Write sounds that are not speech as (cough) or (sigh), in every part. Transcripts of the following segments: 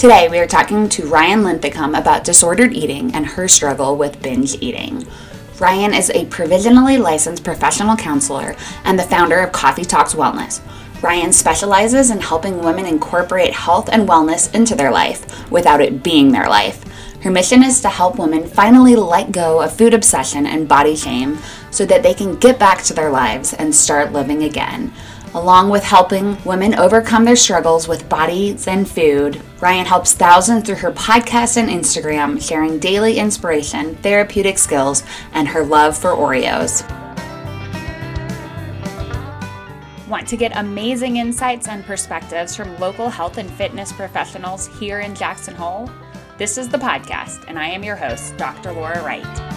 Today, we are talking to Ryan Linthicum about disordered eating and her struggle with binge eating. Ryan is a provisionally licensed professional counselor and the founder of Coffee Talks Wellness. Ryan specializes in helping women incorporate health and wellness into their life without it being their life. Her mission is to help women finally let go of food obsession and body shame so that they can get back to their lives and start living again. Along with helping women overcome their struggles with bodies and food, Ryan helps thousands through her podcast and Instagram, sharing daily inspiration, therapeutic skills, and her love for Oreos. Want to get amazing insights and perspectives from local health and fitness professionals here in Jackson Hole? This is the podcast, and I am your host, Dr. Laura Wright.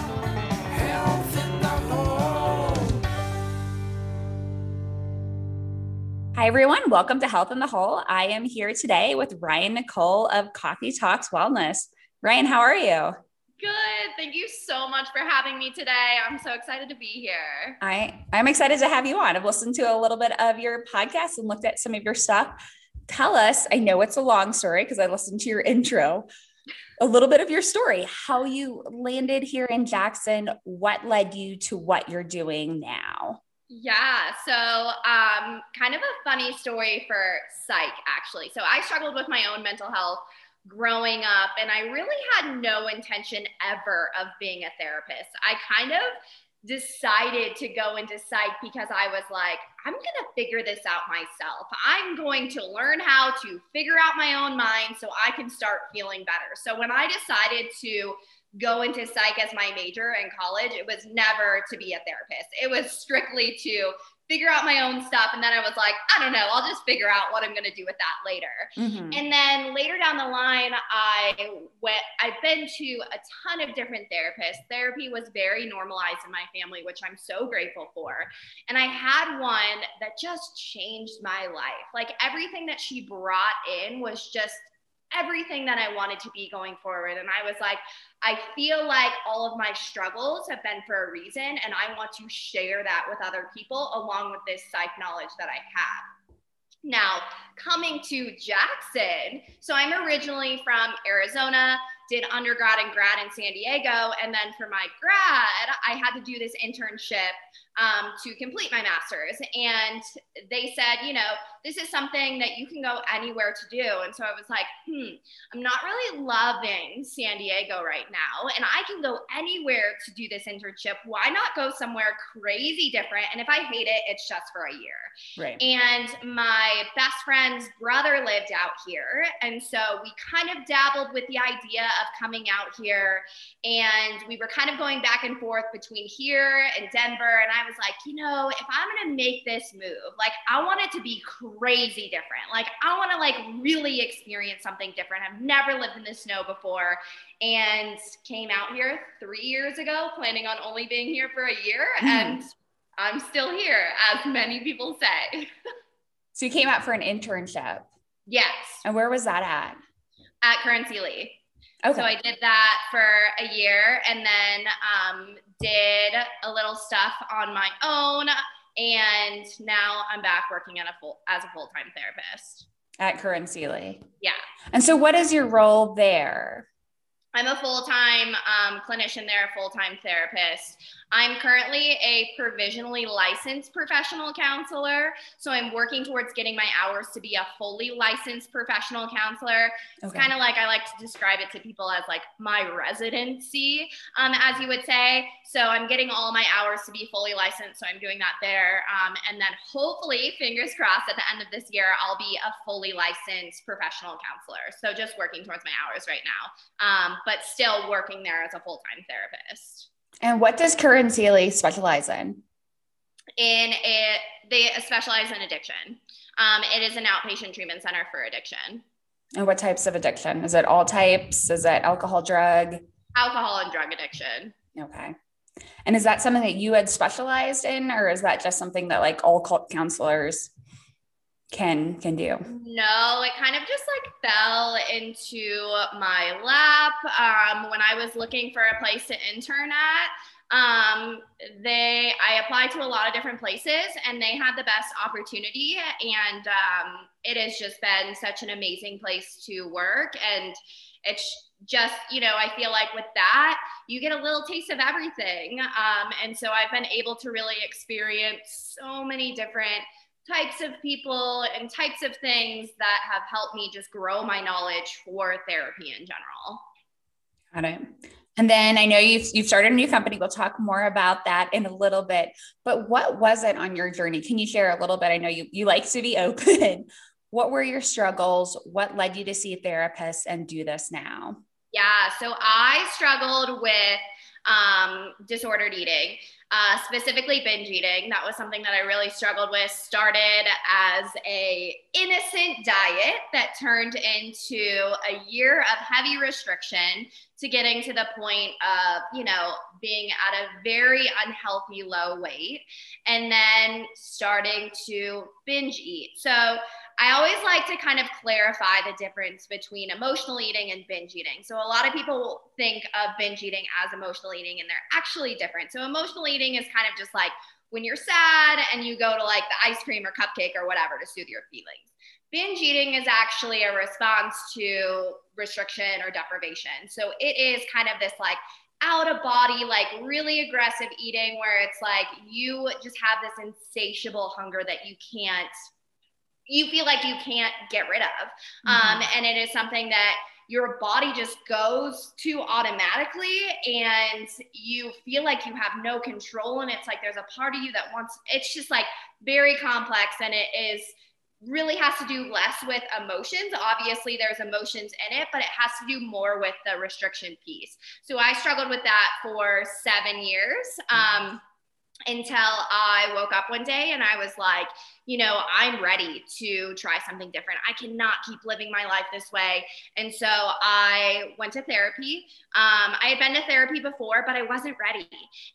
Hi, everyone. Welcome to Health in the Hole. I am here today with Ryan Nicole of Coffee Talks Wellness. Ryan, how are you? Good. Thank you so much for having me today. I'm so excited to be here. I, I'm excited to have you on. I've listened to a little bit of your podcast and looked at some of your stuff. Tell us, I know it's a long story because I listened to your (laughs) intro, a little bit of your story, how you landed here in Jackson, what led you to what you're doing now. Yeah. So, um, kind of a funny story for psych, actually. So, I struggled with my own mental health growing up, and I really had no intention ever of being a therapist. I kind of decided to go into psych because I was like, I'm going to figure this out myself. I'm going to learn how to figure out my own mind so I can start feeling better. So when I decided to go into psych as my major in college, it was never to be a therapist. It was strictly to figure out my own stuff. And then I was like, I don't know, I'll just figure out what I'm going to do with that later. Mm-hmm. And then later down the line, I went, I've been to a ton of different therapists. Therapy was very normalized in my family, which I'm so grateful for. And I had one that just changed my life. Like everything that she brought in was just everything that I wanted to be going forward. And I was like, I feel like all of my struggles have been for a reason, and I want to share that with other people along with this psych knowledge that I have. Now, coming to Jackson, so I'm originally from Arizona, did undergrad and grad in San Diego, and then for my grad, I had to do this internship um, to complete my master's. And they said, you know, this is something that you can go anywhere to do. And so I was like, hmm, I'm not really loving San Diego right now. And I can go anywhere to do this internship. Why not go somewhere crazy different? And if I hate it, it's just for a year. Right. And my best friend's brother lived out here. And so we kind of dabbled with the idea of coming out here. And we were kind of going back and forth between here and Denver. And I I was like, you know, if I'm gonna make this move, like I want it to be crazy different. Like I want to like really experience something different. I've never lived in the snow before, and came out here three years ago, planning on only being here for a year, mm. and I'm still here, as many people say. (laughs) so you came out for an internship. Yes. And where was that at? At Curran Seeley. Okay. So I did that for a year and then um, did a little stuff on my own. And now I'm back working at a full as a full-time therapist. At Curran Seeley. Yeah. And so what is your role there? I'm a full time um, clinician there, full time therapist. I'm currently a provisionally licensed professional counselor. So I'm working towards getting my hours to be a fully licensed professional counselor. It's okay. kind of like I like to describe it to people as like my residency, um, as you would say. So I'm getting all my hours to be fully licensed. So I'm doing that there. Um, and then hopefully, fingers crossed, at the end of this year, I'll be a fully licensed professional counselor. So just working towards my hours right now, um, but still working there as a full time therapist. And what does Curran Seeley specialize in? In it, they specialize in addiction. Um, it is an outpatient treatment center for addiction. And what types of addiction? Is it all types? Is it alcohol, drug? Alcohol and drug addiction. Okay. And is that something that you had specialized in, or is that just something that like all cult counselors can can do? No, it kind of just like fell into my lap um, when I was looking for a place to intern at. Um, they, I applied to a lot of different places and they had the best opportunity. And um, it has just been such an amazing place to work. And it's just, you know, I feel like with that, you get a little taste of everything. Um, and so I've been able to really experience so many different types of people and types of things that have helped me just grow my knowledge for therapy in general. Got it. And then I know you've, you've started a new company. We'll talk more about that in a little bit. But what was it on your journey? Can you share a little bit? I know you, you like to be (laughs) open. what were your struggles? What led you to see therapists and do this now? Yeah, so I struggled with um, disordered eating, uh, specifically binge eating. That was something that I really struggled with. Started as a innocent diet that turned into a year of heavy restriction to getting to the point of, you know, being at a very unhealthy low weight and then starting to binge eat. So I always like to kind of clarify the difference between emotional eating and binge eating. So a lot of people think of binge eating as emotional eating and they're actually different. So emotional eating is kind of just like when you're sad and you go to like the ice cream or cupcake or whatever to soothe your feelings. Binge eating is actually a response to restriction or deprivation. So it is kind of this like out of body, like really aggressive eating where it's like you just have this insatiable hunger that you can't you feel like you can't get rid of. Mm-hmm. Um, and it is something that your body just goes to automatically and you feel like you have no control and it's like there's a part of you that wants it's just like very complex and it is really has to do less with emotions obviously there's emotions in it but it has to do more with the restriction piece so i struggled with that for seven years um, until I woke up one day and I was like, you know, I'm ready to try something different. I cannot keep living my life this way. And so I went to therapy. Um, I had been to therapy before, but I wasn't ready.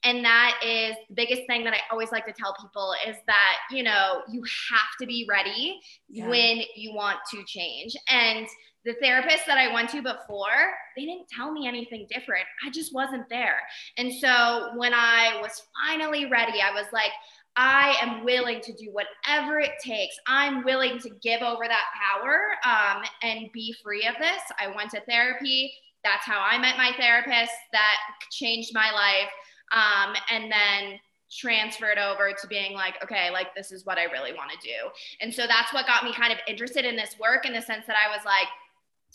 And that is the biggest thing that I always like to tell people is that, you know, you have to be ready yeah. when you want to change. And the therapist that I went to before, they didn't tell me anything different. I just wasn't there. And so when I was finally ready, I was like, I am willing to do whatever it takes. I'm willing to give over that power um, and be free of this. I went to therapy. That's how I met my therapist. That changed my life. Um, and then transferred over to being like, okay, like this is what I really want to do. And so that's what got me kind of interested in this work in the sense that I was like,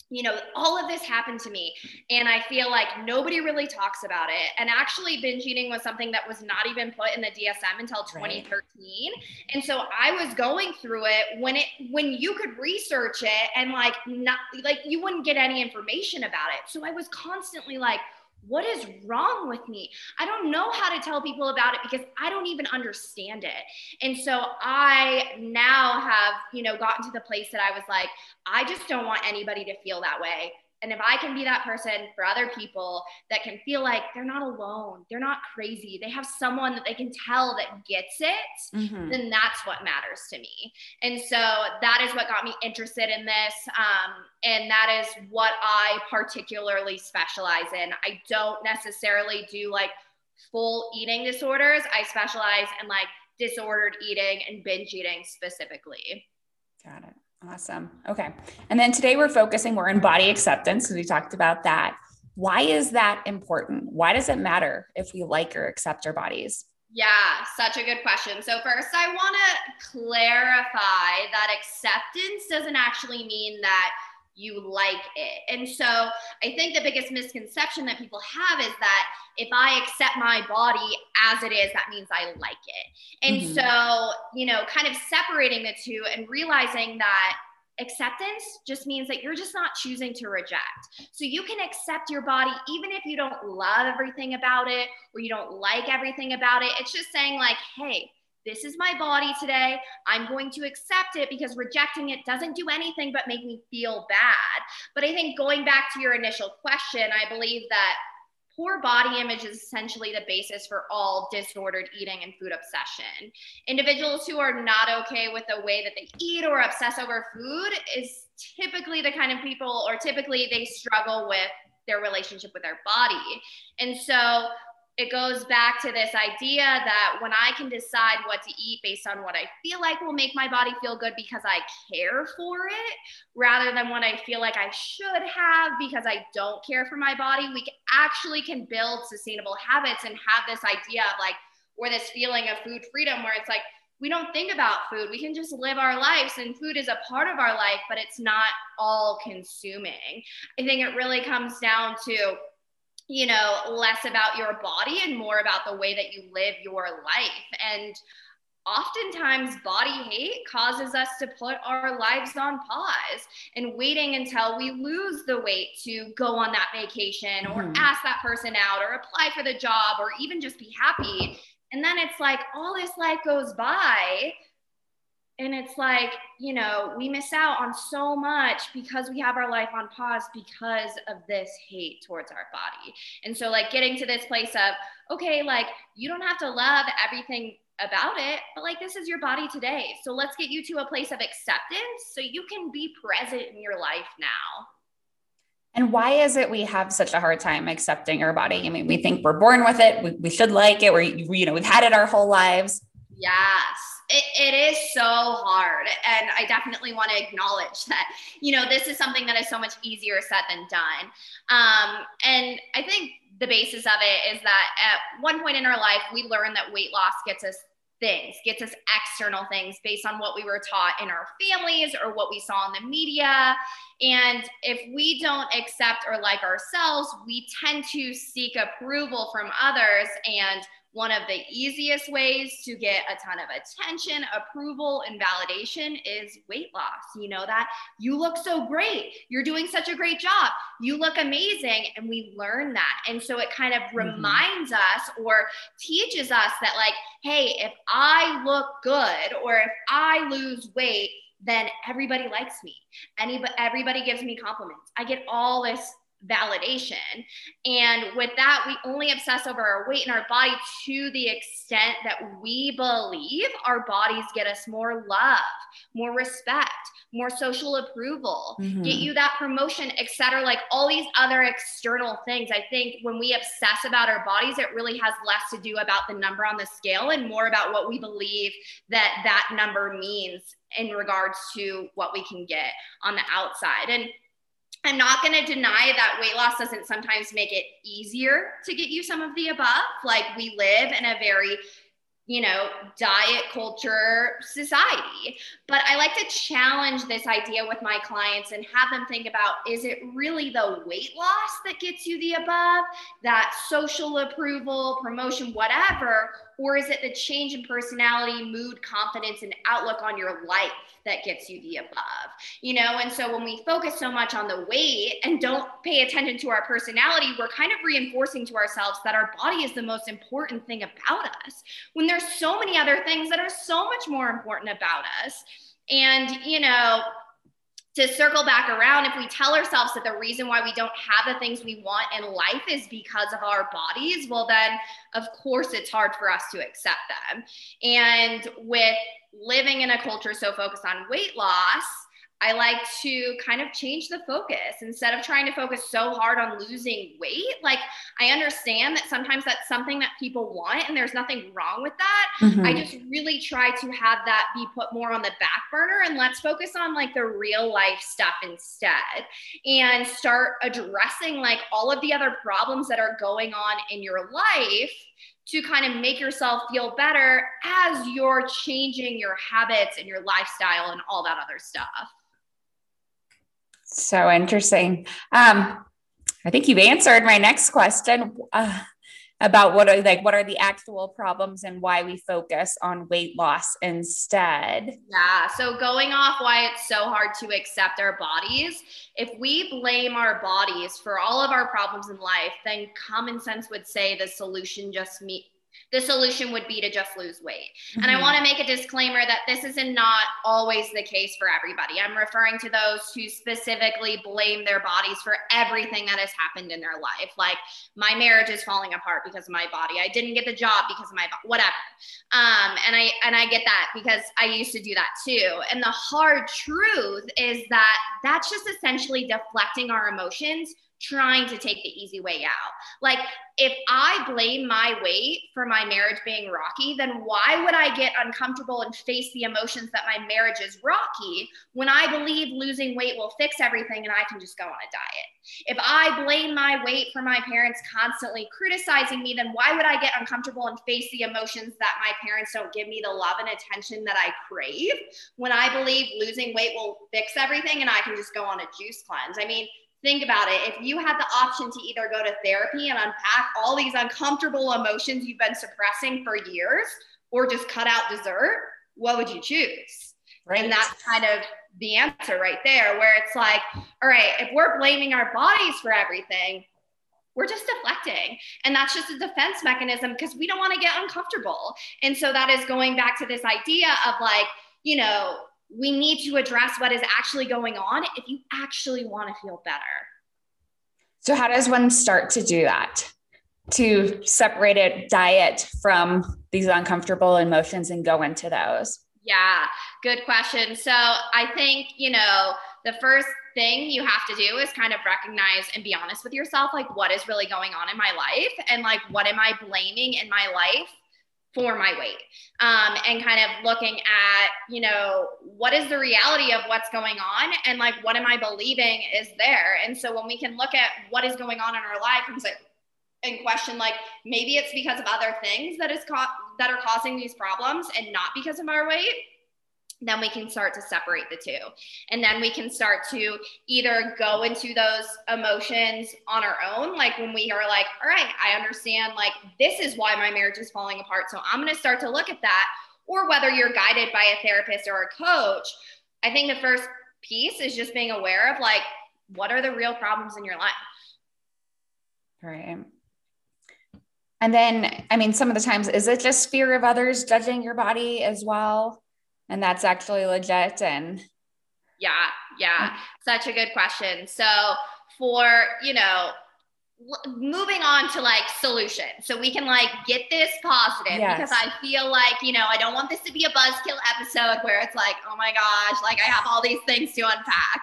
you know, all of this happened to me. And I feel like nobody really talks about it. And actually, binge eating was something that was not even put in the DSM until 2013. Right. And so I was going through it when it when you could research it and like not like you wouldn't get any information about it. So I was constantly like, what is wrong with me? I don't know how to tell people about it because I don't even understand it. And so I now have, you know, gotten to the place that I was like, I just don't want anybody to feel that way. And if I can be that person for other people that can feel like they're not alone, they're not crazy, they have someone that they can tell that gets it, mm-hmm. then that's what matters to me. And so that is what got me interested in this. Um, and that is what I particularly specialize in. I don't necessarily do like full eating disorders, I specialize in like disordered eating and binge eating specifically. Got it. Awesome. Okay. And then today we're focusing we're in body acceptance because we talked about that. Why is that important? Why does it matter if we like or accept our bodies? Yeah, such a good question. So, first, I want to clarify that acceptance doesn't actually mean that you like it. And so, I think the biggest misconception that people have is that if I accept my body as it is, that means I like it. And mm-hmm. so, you know, kind of separating the two and realizing that acceptance just means that you're just not choosing to reject. So you can accept your body even if you don't love everything about it or you don't like everything about it. It's just saying, like, hey, this is my body today. I'm going to accept it because rejecting it doesn't do anything but make me feel bad. But I think going back to your initial question, I believe that Poor body image is essentially the basis for all disordered eating and food obsession. Individuals who are not okay with the way that they eat or obsess over food is typically the kind of people, or typically they struggle with their relationship with their body. And so it goes back to this idea that when I can decide what to eat based on what I feel like will make my body feel good because I care for it, rather than what I feel like I should have because I don't care for my body, we actually can build sustainable habits and have this idea of like, or this feeling of food freedom where it's like, we don't think about food. We can just live our lives, and food is a part of our life, but it's not all consuming. I think it really comes down to you know, less about your body and more about the way that you live your life. And oftentimes, body hate causes us to put our lives on pause and waiting until we lose the weight to go on that vacation or mm-hmm. ask that person out or apply for the job or even just be happy. And then it's like all this life goes by and it's like you know we miss out on so much because we have our life on pause because of this hate towards our body and so like getting to this place of okay like you don't have to love everything about it but like this is your body today so let's get you to a place of acceptance so you can be present in your life now and why is it we have such a hard time accepting our body? I mean, we think we're born with it. We, we should like it. We're, you know, we've had it our whole lives. Yes it, it is so hard. And I definitely want to acknowledge (laughs) that, you know, this is something that is so much easier said than done. Um, and I think the basis of it is that at one point in our life, we learn that weight loss gets us things, gets us external things based on what we were taught in our families or what we saw in the media. And if we don't accept or like ourselves, we tend to seek approval from others and one of the easiest ways to get a ton of attention, approval, and validation is weight loss. You know that you look so great. You're doing such a great job. You look amazing. And we learn that. And so it kind of mm-hmm. reminds us or teaches us that, like, hey, if I look good or if I lose weight, then everybody likes me. Anybody, everybody gives me compliments. I get all this validation. And with that, we only obsess over our weight and our body to the extent that we believe our bodies get us more love, more respect, more social approval, mm-hmm. get you that promotion, etc. Like all these other external things. I think when we obsess about our bodies, it really has less to do about the number on the scale and more about what we believe that that number means in regards to what we can get on the outside. And I'm not going to deny that weight loss doesn't sometimes make it easier to get you some of the above. Like we live in a very you know, diet culture society. But I like to challenge this idea with my clients and have them think about is it really the weight loss that gets you the above, that social approval, promotion, whatever, or is it the change in personality, mood, confidence, and outlook on your life that gets you the above? You know, and so when we focus so much on the weight and don't pay attention to our personality, we're kind of reinforcing to ourselves that our body is the most important thing about us when there's so many other things that are so much more important about us. And, you know, to circle back around, if we tell ourselves that the reason why we don't have the things we want in life is because of our bodies, well, then of course it's hard for us to accept them. And with living in a culture so focused on weight loss, I like to kind of change the focus instead of trying to focus so hard on losing weight. Like, I understand that sometimes that's something that people want, and there's nothing wrong with that. Mm-hmm. I just really try to have that be put more on the back burner and let's focus on like the real life stuff instead and start addressing like all of the other problems that are going on in your life to kind of make yourself feel better as you're changing your habits and your lifestyle and all that other stuff. So interesting. Um, I think you've answered my next question uh, about what are like what are the actual problems and why we focus on weight loss instead. Yeah. So going off why it's so hard to accept our bodies, if we blame our bodies for all of our problems in life, then common sense would say the solution just me the solution would be to just lose weight. Mm-hmm. And I mm-hmm. want to make a disclaimer that this is not always the case for everybody. I'm referring to those who specifically blame their bodies for everything that has happened in their life. Like my marriage is falling apart because of my body. I didn't get the job because of my body, whatever. Um, and I and I get that because I used to do that too. And the hard truth is that that's just essentially deflecting our emotions trying to take the easy way out. Like, if I blame my weight for my marriage being rocky, then why would I get uncomfortable and face the emotions that my marriage is rocky when I believe losing weight will fix everything and I can just go on a diet? If I blame my weight for my parents constantly criticizing me, then why would I get uncomfortable and face the emotions that my parents don't give me the love and attention that I crave when I believe losing weight will fix everything and I can just go on a juice cleanse? I mean, think about it. If you had the option to either go to therapy and unpack all these uncomfortable emotions you've been suppressing for years or just cut out dessert, what would you choose? Right. And that's kind of the answer right there, where it's like, all right, if we're blaming our bodies for everything, we're just deflecting. And that's just a defense mechanism because we don't want to get uncomfortable. And so that is going back to this idea of like, you know, we need to address what is actually going on if you actually want to feel better. So, how does one start to do that? To separate it diet from these uncomfortable emotions and go into those? Yeah, good question. So, I think, you know, the first thing you have to do is kind of recognize and be honest with yourself like, what is really going on in my life? And like, what am I blaming in my life for my weight um, and kind of looking at you know what is the reality of what's going on and like what am i believing is there? And so when we can look at what is going on in our life and say and question like maybe it's because of other things that is co- that are causing these problems and not because of our weight then we can start to separate the two. And then we can start to either go into those emotions on our own, like when we are like, all right, I understand, like, this is why my marriage is falling apart. So I'm going to start to look at that. Or whether you're guided by a therapist or a coach, I think the first piece is just being aware of like, what are the real problems in your life? Right. And then, I mean, some of the times, is it just fear of others judging your body as well? And that's actually legit and yeah yeah. Such a good question. So for you know moving on to like solution so we can like get this positive yes. because i feel like you know i don't want this to be a buzzkill episode where it's like oh my gosh like i have all these things to unpack.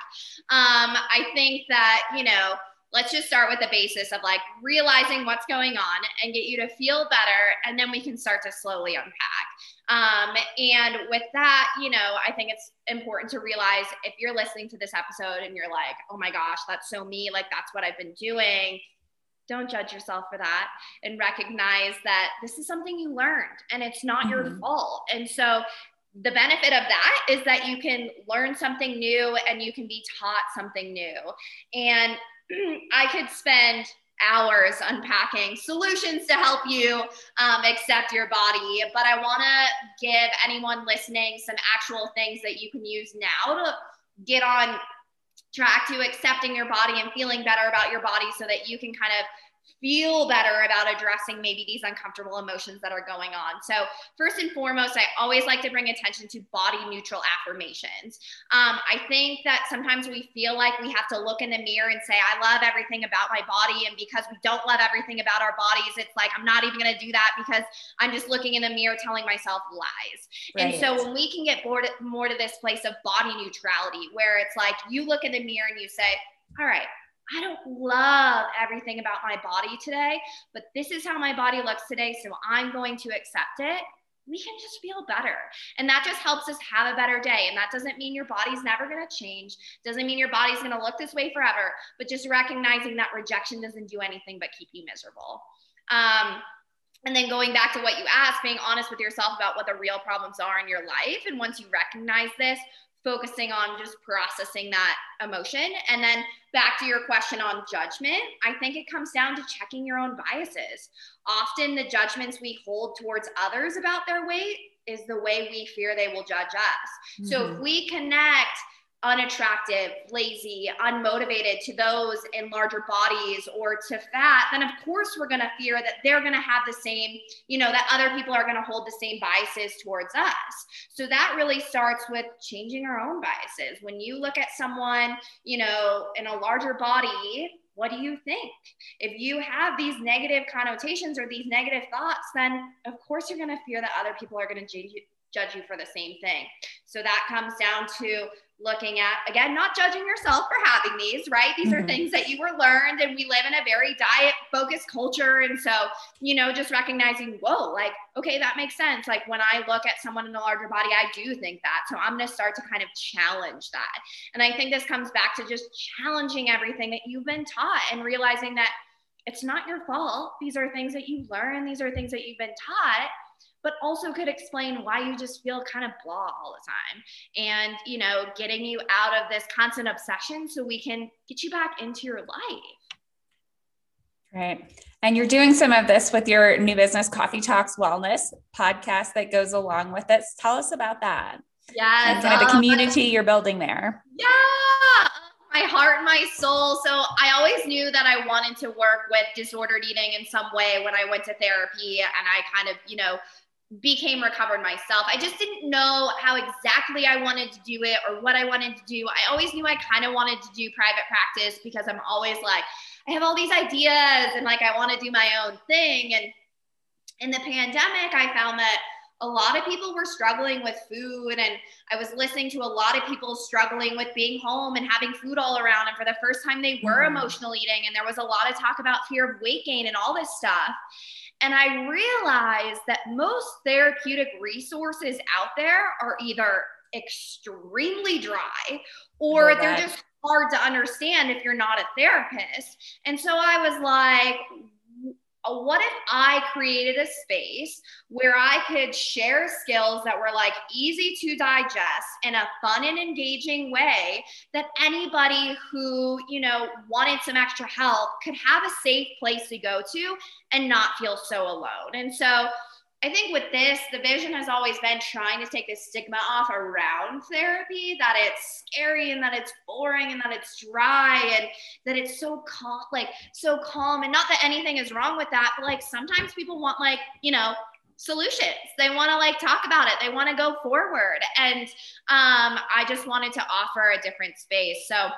Um i think that you know let's just start with the basis of like realizing what's going on and get you to feel better and then we can start to slowly unpack um, and with that you know i think it's important to realize if you're listening to this episode and you're like oh my gosh that's so me like that's what i've been doing don't judge yourself for that and recognize that this is something you learned and it's not mm-hmm. your fault and so the benefit of that is that you can learn something new and you can be taught something new and (clears throat) I could spend hours unpacking solutions to help you um, accept your body. But I want to give anyone listening some actual things that you can use now to get on track to accepting your body and feeling better about your body so that you can kind of feel better about addressing maybe these uncomfortable emotions that are going on. So, first and foremost, I always like to bring attention to body neutral affirmations. Um, I think that sometimes we feel like we have to look in the mirror and say, I love everything about my body. And because we don't love everything about our bodies, it's like, I'm not even going to do that because I'm just looking in the mirror telling myself lies. Right. And so, when we can get more to, more to this place of body neutrality, where it's like you look in the mirror and you say, All right, I don't love everything about my body today, but this is how my body looks today. So I'm going to accept it. We can just feel better. And that just helps us have a better day. And that doesn't mean your body's never going to change, doesn't mean your body's going to look this way forever, but just recognizing that rejection doesn't do anything but keep you miserable. Um, and then going back to what you asked, being honest with yourself about what the real problems are in your life. And once you recognize this, focusing on just processing that emotion. And then back to your question on judgment, I think it comes down to checking your own biases. Often the judgments we hold towards others about their weight is the way we fear they will judge us. Mm-hmm. So if mm-hmm. we connect unattractive, lazy, unmotivated to those in larger bodies or to fat, then of course we're going to fear that they're going to have the same, you know, that other people are going to hold the same biases towards us. So that really starts with changing our own biases. When you look at someone, you know, in a larger body, what do you think? If you have these negative connotations or these negative thoughts, then of course you're going to fear that other people are going to judge you for the same thing. So that comes down to looking at again not judging yourself for having these right? These mm-hmm. are things that you were learned and we live in a very diet focused culture. And so you know just recognizing whoa like okay that makes sense. Like when i look at someone in a larger body i do think that. So i'm going to start to kind of challenge that. And i think this comes back to just challenging everything that you've been taught and realizing that it's not your fault. These are things that you learn these are things that you've been taught but also could explain why you just feel kind of blah all the time. And you know getting you out of this constant obsession so we can get you back into your life. Right. And you're doing some of this with your new business coffee talks wellness podcast that goes along with it. Tell us about that. Yeah and kind of the um, community you're building there. Yeah. My heart and my soul. So I always knew that I wanted to work with disordered eating in some way when I went to therapy. And I kind of, you know, became recovered myself. I just didn't know how exactly I wanted to do it or what I wanted to do. I always knew I kind of wanted to do private practice because I'm always like, I have all these ideas and like I want to do my own thing. And in the pandemic, I found that a lot of people were struggling with food and i was listening to a lot of people struggling with being home and having food all around and for the first time they were mm-hmm. emotional eating and there was a lot of talk about fear of weight gain and all this stuff and I realized that most therapeutic resources out there are either extremely dry or they're just hard to understand if you're not a therapist. And so I was like, what if I created a space where I could share skills that were like easy to digest in a fun and engaging way that anybody who, you know, wanted some extra help could have a safe place to go to and not feel so alone. And so I think with this, the vision has always been trying to take the stigma off around therapy that it's scary and that it's boring and that it's dry and that it's so calm, like so calm. And not that anything is wrong with that, but like sometimes people want, like, you know, solutions. They want to like talk about it, they want to go forward. And um, I just wanted to offer a different space. So,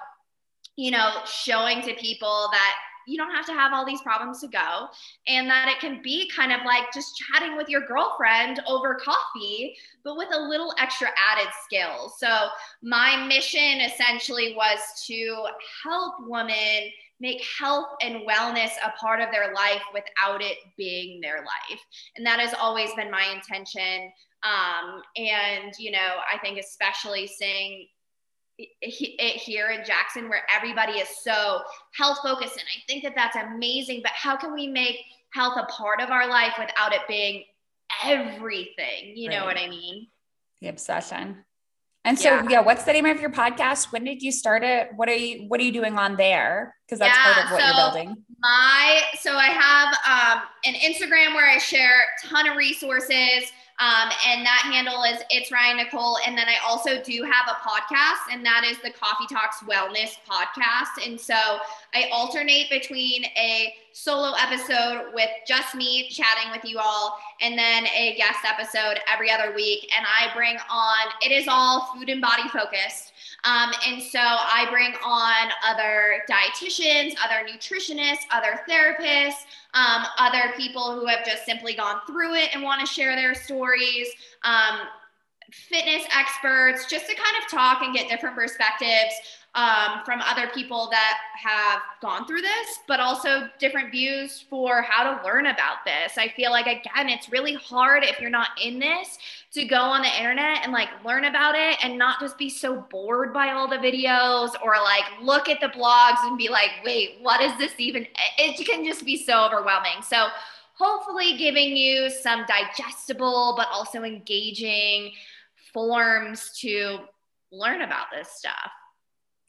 you know, showing to people that you don't have to have all these problems to go and that it can be kind of like just chatting with your girlfriend over coffee but with a little extra added skill. so my mission essentially was to help women make health and wellness a part of their life without it being their life and that has always been my intention um, and you know i think especially seeing here in Jackson where everybody is so health focused. And I think that that's amazing. But how can we make health a part of our life without it being everything? You right. know what I mean? The obsession. And so, yeah. yeah. what's the name of your podcast? When did you start it? What are you What are you doing on there? Because that's yeah, part of what so you're building. My so I have um, an Instagram where I share a ton of resources um, and that handle is it's Ryan Nicole. And then I also do have a podcast, and that is the Coffee Talks Wellness podcast. And so I alternate between a solo episode with just me chatting with you all, and then a guest episode every other week. And I bring on, it is all food and body focused. Um, and so I bring on other dietitians, other nutritionists, other therapists, um, other people who have just simply gone through it and want to share their stories, um, fitness experts, just to kind of talk and get different perspectives um, from other people that have gone through this, but also different views for how to learn about this. I feel like, again, it's really hard if you're not in this to go on the internet and like learn about it and not just be so bored by all the videos or like look at the blogs and be like, wait, what is this even? It can just be so overwhelming. So, hopefully, giving you some digestible but also engaging forms to learn about this stuff.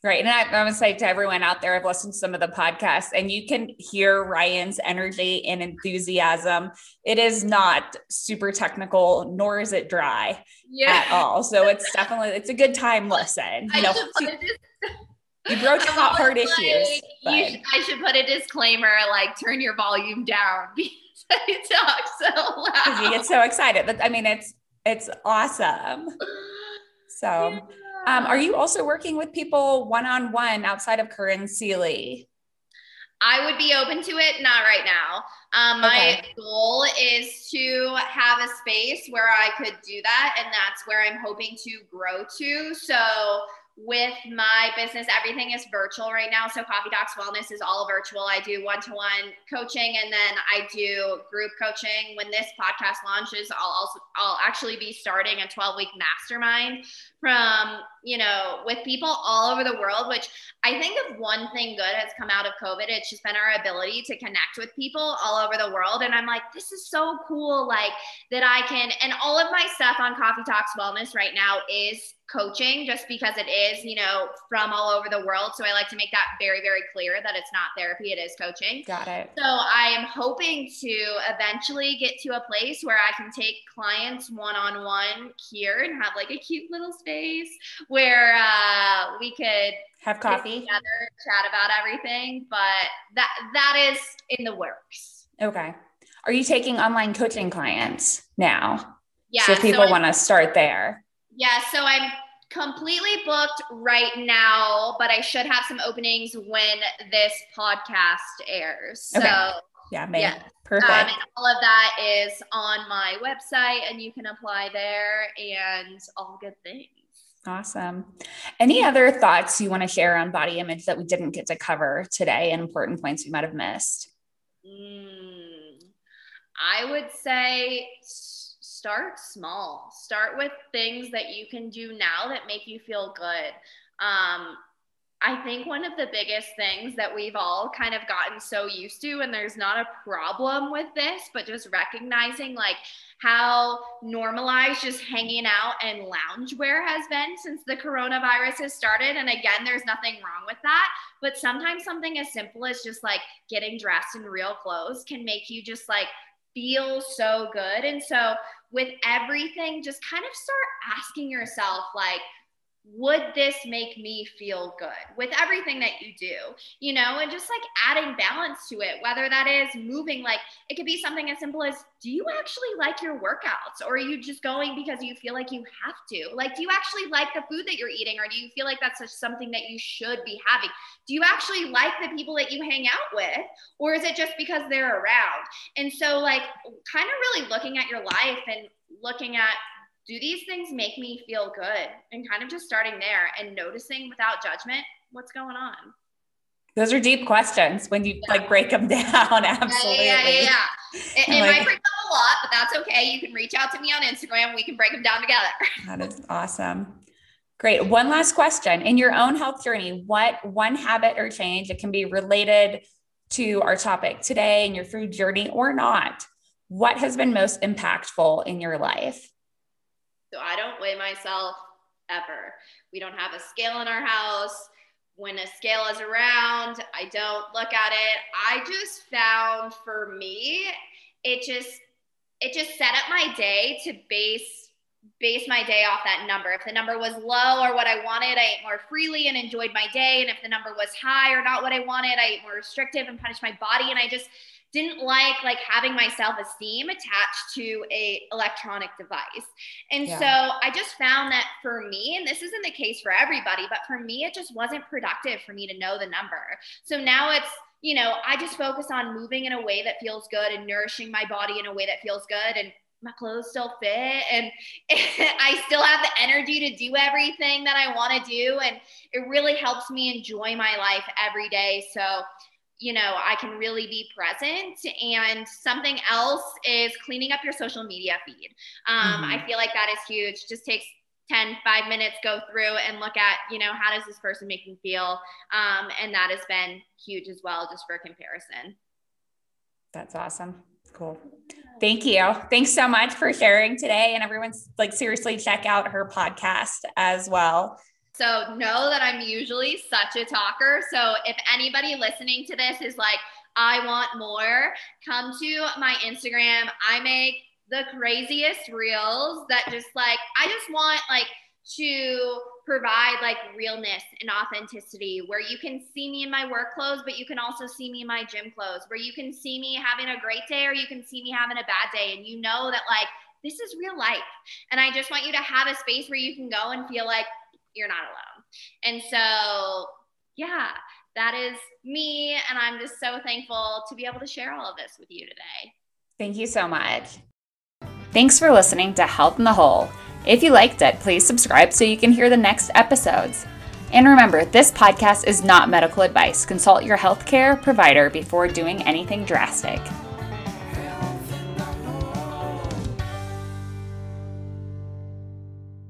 Right. And I, I would say to everyone out there, I've listened to some of the podcasts and you can hear Ryan's energy and enthusiasm. It is not super technical, nor is it dry yeah. at all. So it's definitely, it's a good time listen. You know, you broach (laughs) hot hard like, issues. Should, I should put a disclaimer, like turn your volume down (laughs) because I talk so loud. You get so excited. But I mean, it's, it's awesome. So yeah. Um, are you also working with people one on one outside of Curran Seeley? I would be open to it, not right now. Um, my okay. goal is to have a space where I could do that, and that's where I'm hoping to grow to. So with my business, everything is virtual right now. So Coffee Talks Wellness is all virtual. I do one-to-one coaching and then I do group coaching. When this podcast launches, I'll also I'll actually be starting a 12-week mastermind from, you know, with people all over the world, which I think if one thing good has come out of COVID, it's just been our ability to connect with people all over the world. And I'm like, this is so cool, like that I can, and all of my stuff on Coffee Talks Wellness right now is coaching just because it is, you know, from all over the world. So I like to make that very, very clear that it's not therapy, it is coaching. Got it. So I am hoping to eventually get to a place where I can take clients one on one here and have like a cute little space where uh, we could have coffee together, chat about everything. But that that is in the works. Okay. Are you taking online coaching clients now? Yeah. So people so want to start there. Yeah, so I'm completely booked right now, but I should have some openings when this podcast airs. So okay. yeah, May. Yeah. Perfect. Um, and all of that is on my website, and you can apply there, and all good things. Awesome. Any other thoughts you want to share on body image that we didn't get to cover today and important points we might have missed? Mm, I would say start small. Start with things that you can do now that make you feel good. Um, I think one of the biggest things that we've all kind of gotten so used to, and there's not a problem with this, but just recognizing like how normalized just hanging out and loungewear has been since the coronavirus has started. And again, there's nothing wrong with that. But sometimes something as simple as just like getting dressed in real clothes can make you just like feel so good. And so with everything, just kind of start asking yourself, like, would this make me feel good with everything that you do? You know and just like adding balance to it whether that is moving like it could be something as simple as do you actually like your workouts? Or are you just going because you feel like you have to? Like do you actually like the food that you're eating? Or do you feel like that's just something that you should be having? Do you actually like the people that you hang out with? Or is it just because they're around? And so like kind of really looking at your life and looking at do these things make me feel good? And kind of just starting there and noticing without judgment what's going on. Those are deep questions when you yeah. like break them (laughs) down. Absolutely. Yeah, yeah, yeah. It, it (laughs) like, might break them a lot, but that's okay. You can reach out to me on Instagram. We can break them down together. (laughs) That is awesome. Great. One last question. In your own health journey, what one habit or change that can be related to our topic today in your food journey or not? What has been most impactful in your life? So I don't weigh myself ever. We don't have a scale in our house. When a scale is around, I don't look at it. I just found for me, it just it just set up my day to base base my day off that number. If the number was low or what I wanted, I ate more freely and enjoyed my day. And if the number was high or not what I wanted, I ate more restrictive and punished my body. And I just didn't like like having my self-esteem attached to a electronic device and yeah. so i just found that for me and this isn't the case for everybody but for me it just wasn't productive for me to know the number so now it's you know i just focus on moving in a way that feels good and nourishing my body in a way that feels good and my clothes still fit and (laughs) I still have the energy to do everything that I want to do. And it really helps me enjoy my life every day. So you know, I can really be present. And something else is cleaning up your social media feed. Um, mm-hmm. I feel like that is huge. Just takes 10, five minutes, go through and look at, you know, how does this person make me feel? Um, and that has been huge as well, just for comparison. That's awesome. Cool. Thank you. Thanks so much for sharing today. And everyone's like, seriously, check out her podcast as well. So know that I'm usually such a talker. So if anybody listening to this is like, I want more, come to my Instagram. I make the craziest reels that just like, I just want like to provide like realness and authenticity where you can see me in my work clothes, but you can also see me in my gym clothes, where you can see me having a great day or you can see me having a bad day. And you know that like, this is real life. And I just want you to have a space where you can go and feel like, you're not alone. And so yeah, that is me. And I'm just so thankful to be able to share all of this with you today. Thank you so much. Thanks for listening to Health in the Hole. If you liked it, please subscribe so you can hear the next episodes. And remember, this podcast is not medical advice. Consult your healthcare provider before doing anything drastic.